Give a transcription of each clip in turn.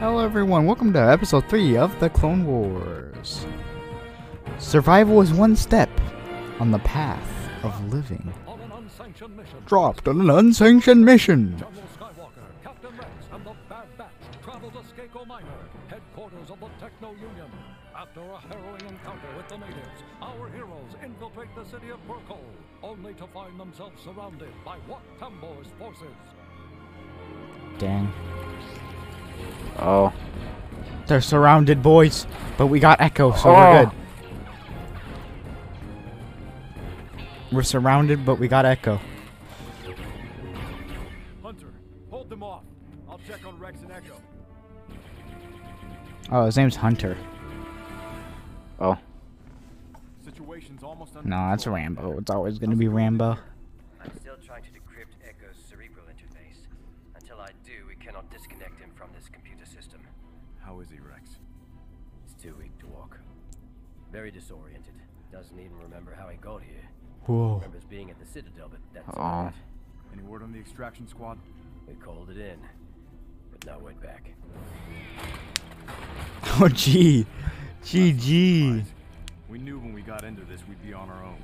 Hello everyone, welcome to episode 3 of the Clone Wars. Survival is one step on the path of living. Dropped on an unsanctioned mission. General Skywalker, Captain Rex, and the Bad Batch travel to Skako Minor, headquarters of the Techno Union. After a harrowing encounter with the natives, our heroes infiltrate the city of Purkoll, only to find themselves surrounded by Wat Tambor's forces. Dang. Oh. They're surrounded, boys. But we got Echo, so Oh. we're good. We're surrounded, but we got Echo. Hunter, hold them off. I'll check on Rex and Echo. Oh, his name's Hunter. Oh. Situation's almost under No, that's. Rambo. It's always gonna be Rambo. Very disoriented. Doesn't even remember how he got here. Whoa. Remembers being at the Citadel, but that's Oh. about. Any word on the extraction squad? We called it in, but no word back. Oh, gee. GG. We knew when we got into this we'd be on our own.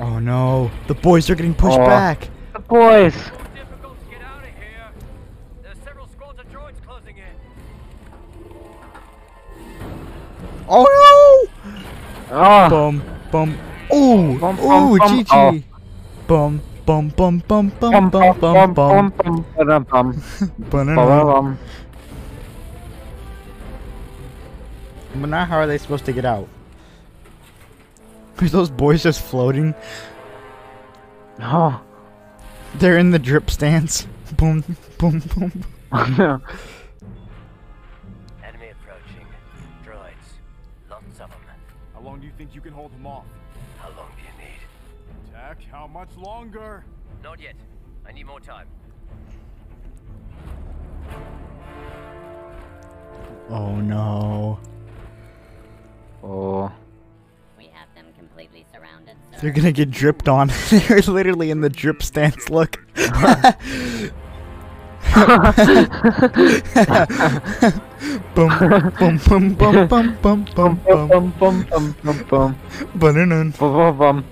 Oh no. The boys are getting pushed Oh. back. The boys! Oh no! Oh! Bum, bum. Ooh, Bum, bum, ooh, bum. GG. Oh. Bum, bum, bum, bum, bum, bum, bum, bum. bum, ba-dum, bum, Banana. ba-dum. But now how are they supposed to get out? Are those boys just floating? Oh. They're in the drip stance. Boom, boom, boom. hold them off? How long do you need? Tech, how much longer? Not yet. I need more time. Oh no. Oh. We have them completely surrounded, sir. They're gonna get dripped on. They're literally in the drip stance. Look. bum, bum, bum, bum, bum, Bum, bum, bum, bum, bum. banana. Bum, bum, bum.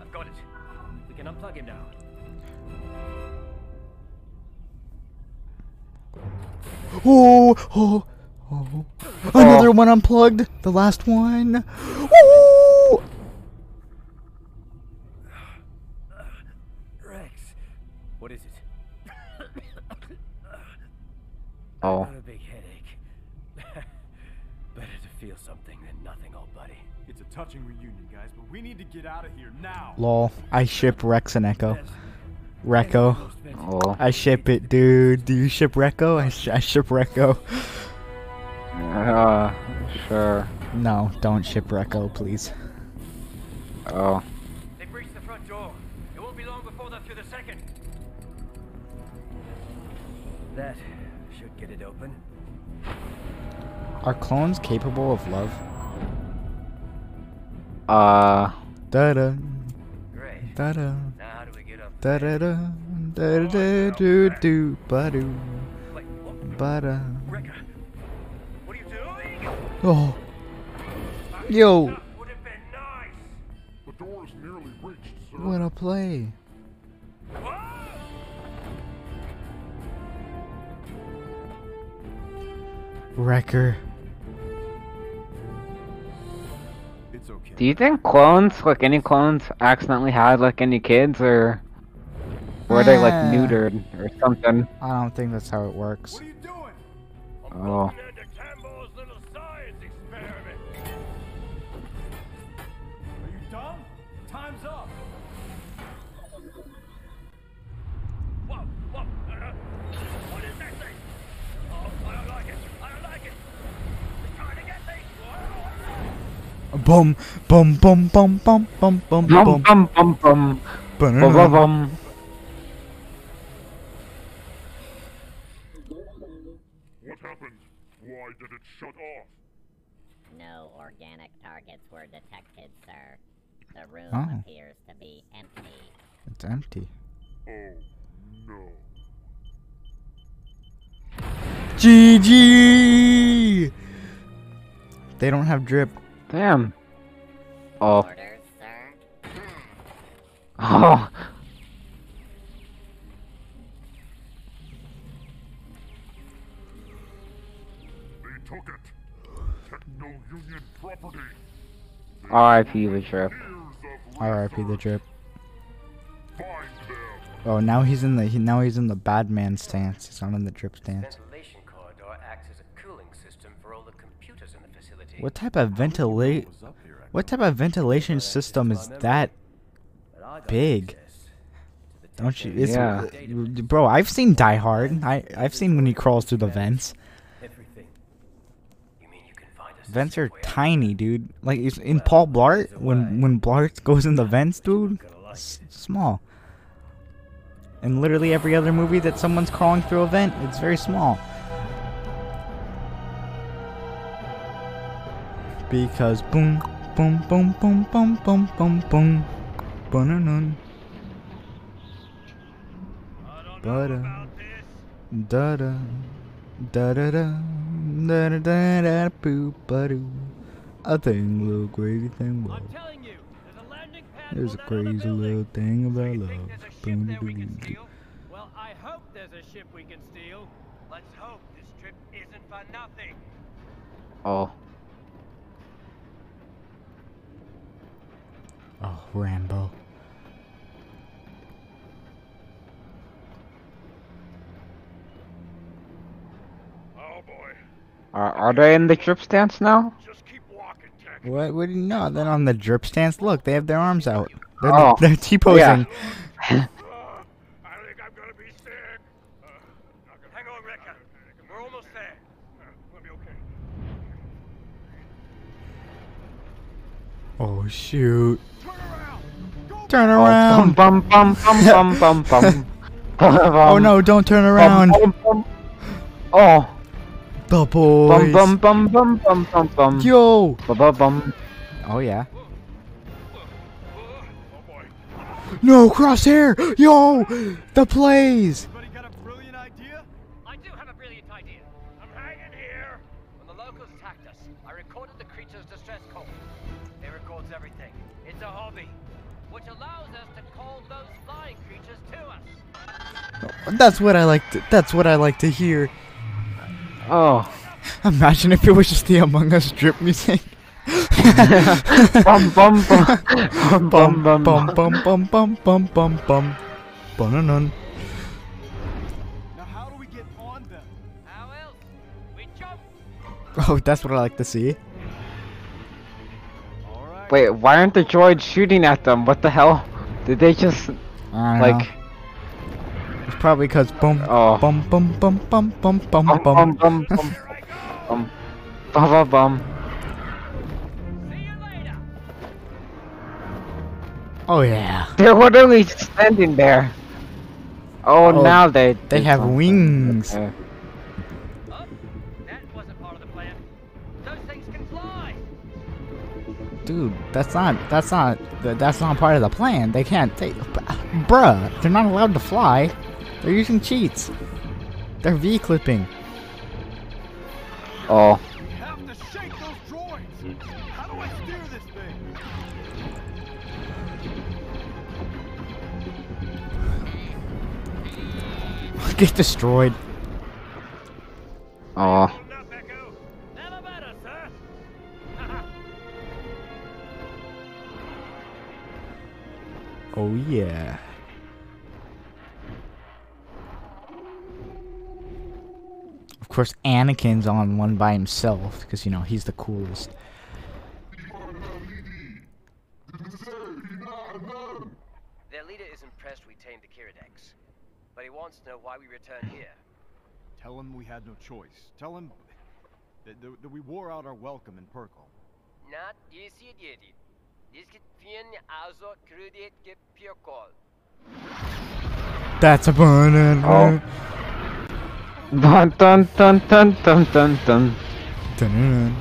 I've got it. We can unplug him now. Oh, oh, oh. Oh. Another one unplugged. The last one. Ooh. Rex. What is it? Oh. Got a big headache. Better to feel something than nothing, old buddy. It's a touching reunion, guys, but we need to get out of here now. Lol. I ship Rex and Echo. Recco. Oh. I ship it, dude. Do you ship Recco? I, sh- I ship Recco. Uh, sure. No, don't ship Recco, please. Oh. They breached the front door. It won't be long before they're through the second. That should get it open. Are clones capable of love? Uh. Da da Great. da da Now how do we get up? da da da da da da do do ba do Wait, what? ba da. Oh, yo, Would have been nice. The door is nearly reached, what a play! Wrecker. It's okay. Do you think clones, like any clones, accidentally had like any kids, or were they like Ah. neutered or something? I don't think that's how it works. What are you doing? Oh. Commander Tambo's little science experiment. Are you done? Time's up. Whoa, whoa. Uh, what is that thing? Oh, I don't like it. I don't like it. It's trying to get me. Whoa. Boom, boom, boom, boom, boom, boom, boom, Bum boom. bum bum bum. Bum bum Banana. bum. What happened? Why did it shut off? No No organic targets were detected, sir. The room Oh. appears to be empty. It's empty. Oh, GG! They don't have drip. Damn. Oh. Orders, sir? Oh. R.I.P. the trip. Years of R.I.P. the drip. Oh, now he's in the he, now he's in the bad man stance. He's not in the drip stance. ventilation corridor acts as system for all the computers in the facility. What type of ventilate? What type of ventilation system is that But I got big? access to the Don't you? It's, Yeah. bro, I've seen Die Hard. I I've seen when he crawls through the vents. Everything. You mean you can find us Vents are tiny, dude. Like in Paul Blart when when Blart goes in the vents, dude. Small. And literally every other movie that someone's crawling through a vent, it's very small. Because boom, boom, boom, boom, boom, boom, boom, boom, boom, da da da da da da da da da da boo doo. A thing, little crazy thing, I'm telling you, there's a landing pad There's a crazy little thing about love. Boom we can steal? Well, I hope there's a ship we can steal. Let's hope this trip isn't for nothing. Oh. Oh, Rambo. Are, are they in the drip stance now? What would you know? Then on the drip stance, look, they have their arms out. They're, oh. they're T posing. Yeah. oh shoot. Turn around! Turn around. oh no, don't turn around! oh! The boys. Bum bum bum bum bum bum. Yo. Bum bum bum. Oh yeah. No crosshair. Yo, the plays. That's what I like. To, that's what I like to hear. Oh. Imagine if it was just the Among Us drip music. bum bum bum bum bum bum bum bum bum bum bum bum bum. Bum Now how do we get on them? How else? We jump. Oh, that's what I like to see. All right. Wait, why aren't the droids shooting at them? What the hell? Did they just I don't like know. It's probably because bum Oh. bum bum bum bum bum bum bum bum. bum bum bum bum bum bum bum? See. Oh yeah. They're literally standing there. Oh, Oh, now they They have something. wings. Okay. Oh, that wasn't part of the plan. Those things can fly. Dude, that's not that's not that's not part of the plan. They can't. They, bruh, they're not allowed to fly. They're using cheats. They're V-clipping. Oh. Get destroyed. Oh. Oh yeah. Course, Anakin's on one by himself because you know he's the coolest. Their leader is impressed we tamed the Keeradaks. But he wants to know why we returned here. Tell him we had no choice. Tell him that, that, that we wore out our welcome in Purkoll. Not easy did. This fin also credit get pure call. That's a burning. Oh. Dun dun dun dun dun dun dun. dun, dun,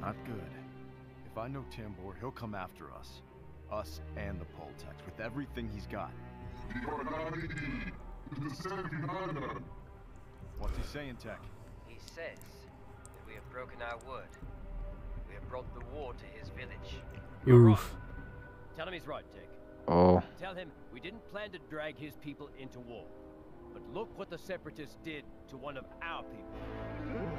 Not good. If I know Tambor, he'll come after us. Us and the Poletecs, with everything he's got. What's he saying, Tech? He says that we have broken our word. We have brought the war to his village. You're Oof. Tell him he's right, Tech. Oh. Tell him we didn't plan to drag his people into war. But look what the Separatists did to one of our people.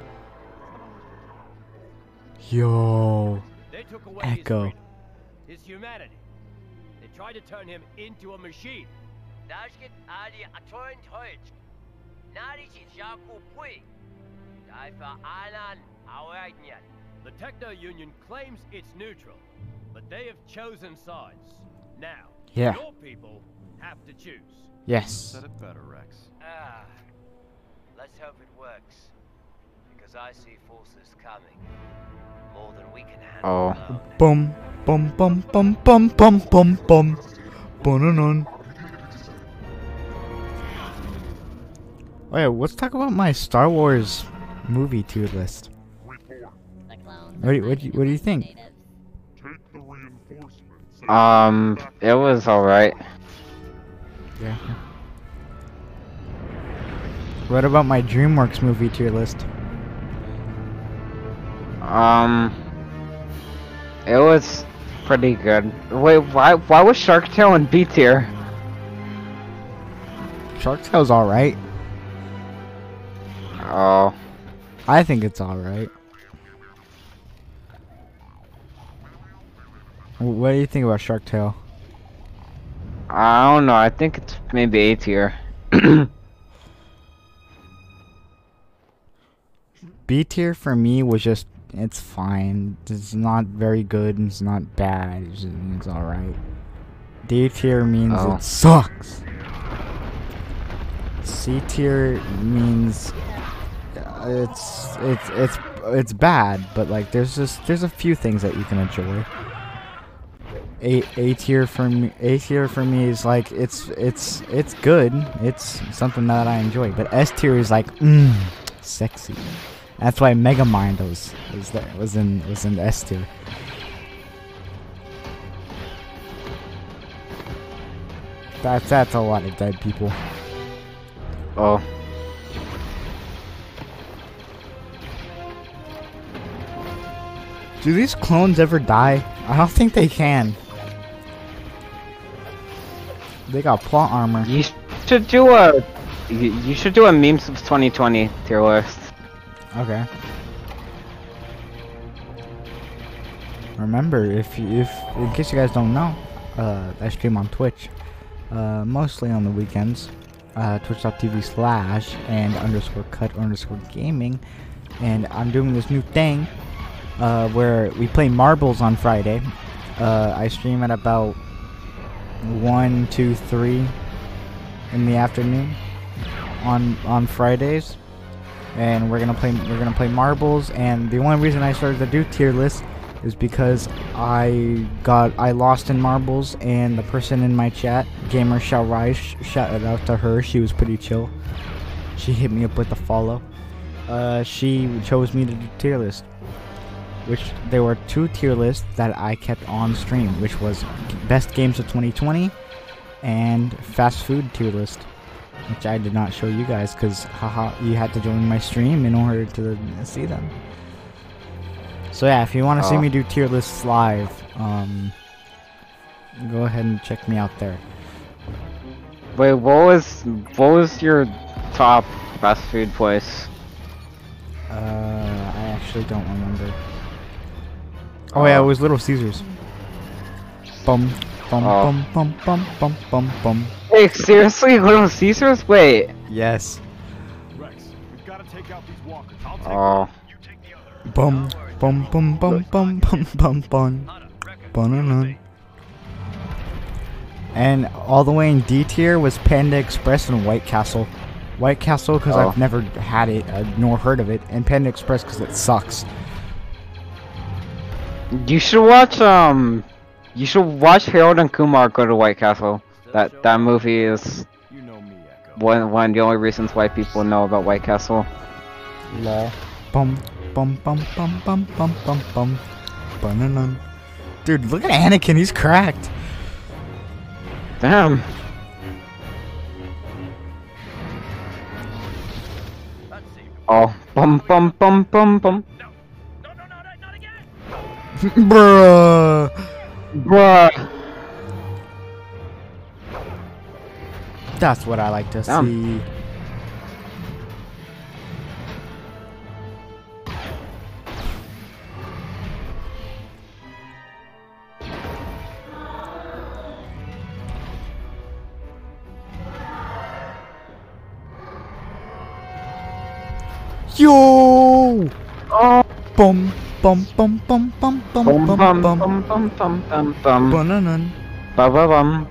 Yo. They took away Echo. his freedom, his humanity. They tried to turn him into a machine. Dashkit Ali atoint hoich. Narichi jaku pui. Daifa alan awagnyat. The Techno Union claims it's neutral, but they have chosen sides. Now, Yeah. your people have to choose. Yes. Said it better, Rex. Ah, let's hope it works. Because I see forces coming. More than we can handle Oh. alone. Bum bum bum bum bum bum bum bum. Bun-nun-nun. Oh yeah, let's talk about my Star Wars movie tier list. The. What do you- what do you- what do you against think? Um, it was alright. Yeah. What about my DreamWorks movie tier list? Um, it was pretty good. Wait, why why was Shark Tale in B tier? Shark Tale's alright. Oh, I think it's alright. What do you think about Shark Tale? I don't know. I think it's maybe A tier. B tier for me was just it's fine. It's not very good and it's not bad. It's, just, it's alright. D tier means Oh. it sucks. C tier means uh, it's it's it's it's bad, but like there's just there's a few things that you can enjoy. A A tier for me A tier for me is like it's it's it's good. It's something that I enjoy. But S tier is like mmm sexy. That's why Megamind was was there was in was in S tier. That's that's a lot of dead people. oh, Do these clones ever die? I don't think they can. They got plot armor. you should do a you, you should do a memes of 2020 tier list. Okay. Remember, if you, if in case you guys don't know, uh, I stream on Twitch, uh, mostly on the weekends. Uh, Twitch.tv slash and underscore cut underscore gaming, and I'm doing this new thing, uh, where we play marbles on Friday. Uh, I stream at about one, two, three in the afternoon on on Fridays. And we're gonna play we're gonna play marbles. And the only reason I started to do tier lists is because I got I lost in marbles and the person in my chat gamer shall rise shouted out to her. She was pretty chill. She hit me up with a follow. Uh, she chose me to do tier list which there were two tier lists that I kept on stream which was best games of 2020 and fast food tier list which I did not show you guys because haha you had to join my stream in order to see them. So yeah, if you want to see Oh. me do tier lists live, um, go ahead and check me out there. Wait, what was what was your top fast food place? Uh, I actually don't remember. Oh yeah, it was Little Caesars. Bum bum Oh. bum bum bum bum bum bum. Wait, seriously, Little Caesars? Wait. Yes. Rex, we've got to take out these walkers. I'll take Oh, You take the other. Bum bum bum bum bum bum bum bum. Bun-nun-nun. And all the way in D tier was Panda Express and White Castle. White Castle because Oh. I've never had it uh, nor heard of it, and Panda Express because it sucks. You should watch um, you should watch Harold and Kumar go to White Castle. That that movie is You know me, Echo. one one of the only reasons white people know about White Castle. Law. Bum bum bum bum bum bum bum bum. Ba-na-nun. Dude, look at Anakin. He's cracked. Damn. Oh, bum bum bum bum bum. Bruh. Bruh. That's what I like to Damn. see. Yo! Oh. Bum bum bum bum bum bum Bum bum bum bum bum bum bum bum bum. Ba-na-nun. Ba ba bum.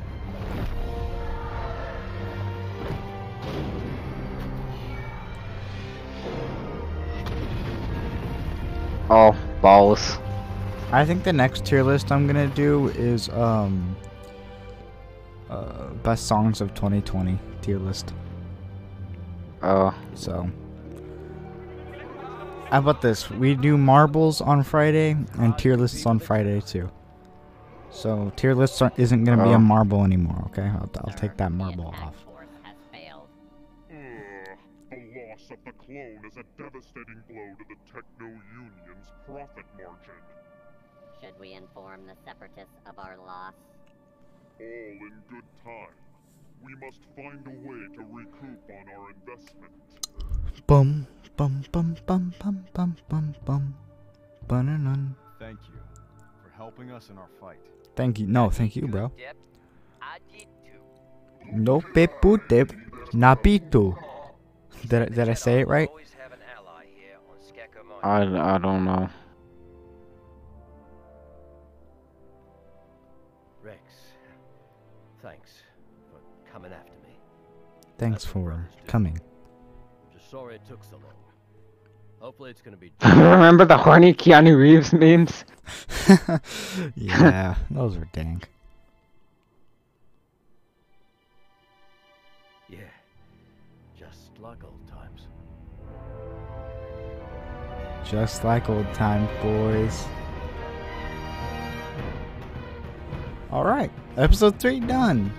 Oh, balls. I think the next tier list I'm gonna do is um uh best songs of 2020 tier list. Oh. So how about this? We do marbles on Friday and tier lists on Friday too. So tier lists aren't- isn't gonna be Oh. a marble anymore. Okay, I'll, I'll take that marble off. force has failed. Mm, Ugh, the loss of the clone is a devastating blow to the Techno Union's profit margin. Should we inform the separatists of our loss? All in good time. We must find a way to recoup on our investment. Bum bum bum bum bum bum bum bum. Ba-na-nun. Thank you for helping us in our fight. Thank you. No, thank you, bro. Yep, I did too. No pepute napito. Did I, did I say it right? Always have an ally here on Skako Minor. I, I don't know. Rex, thanks for coming after me. Thanks for coming. I'm just sorry it took so long. Hopefully it's gonna be. Remember the horny Keanu Reeves memes? yeah, those were dank. yeah, just like old times. Just like old times, boys. Alright, episode 3 done.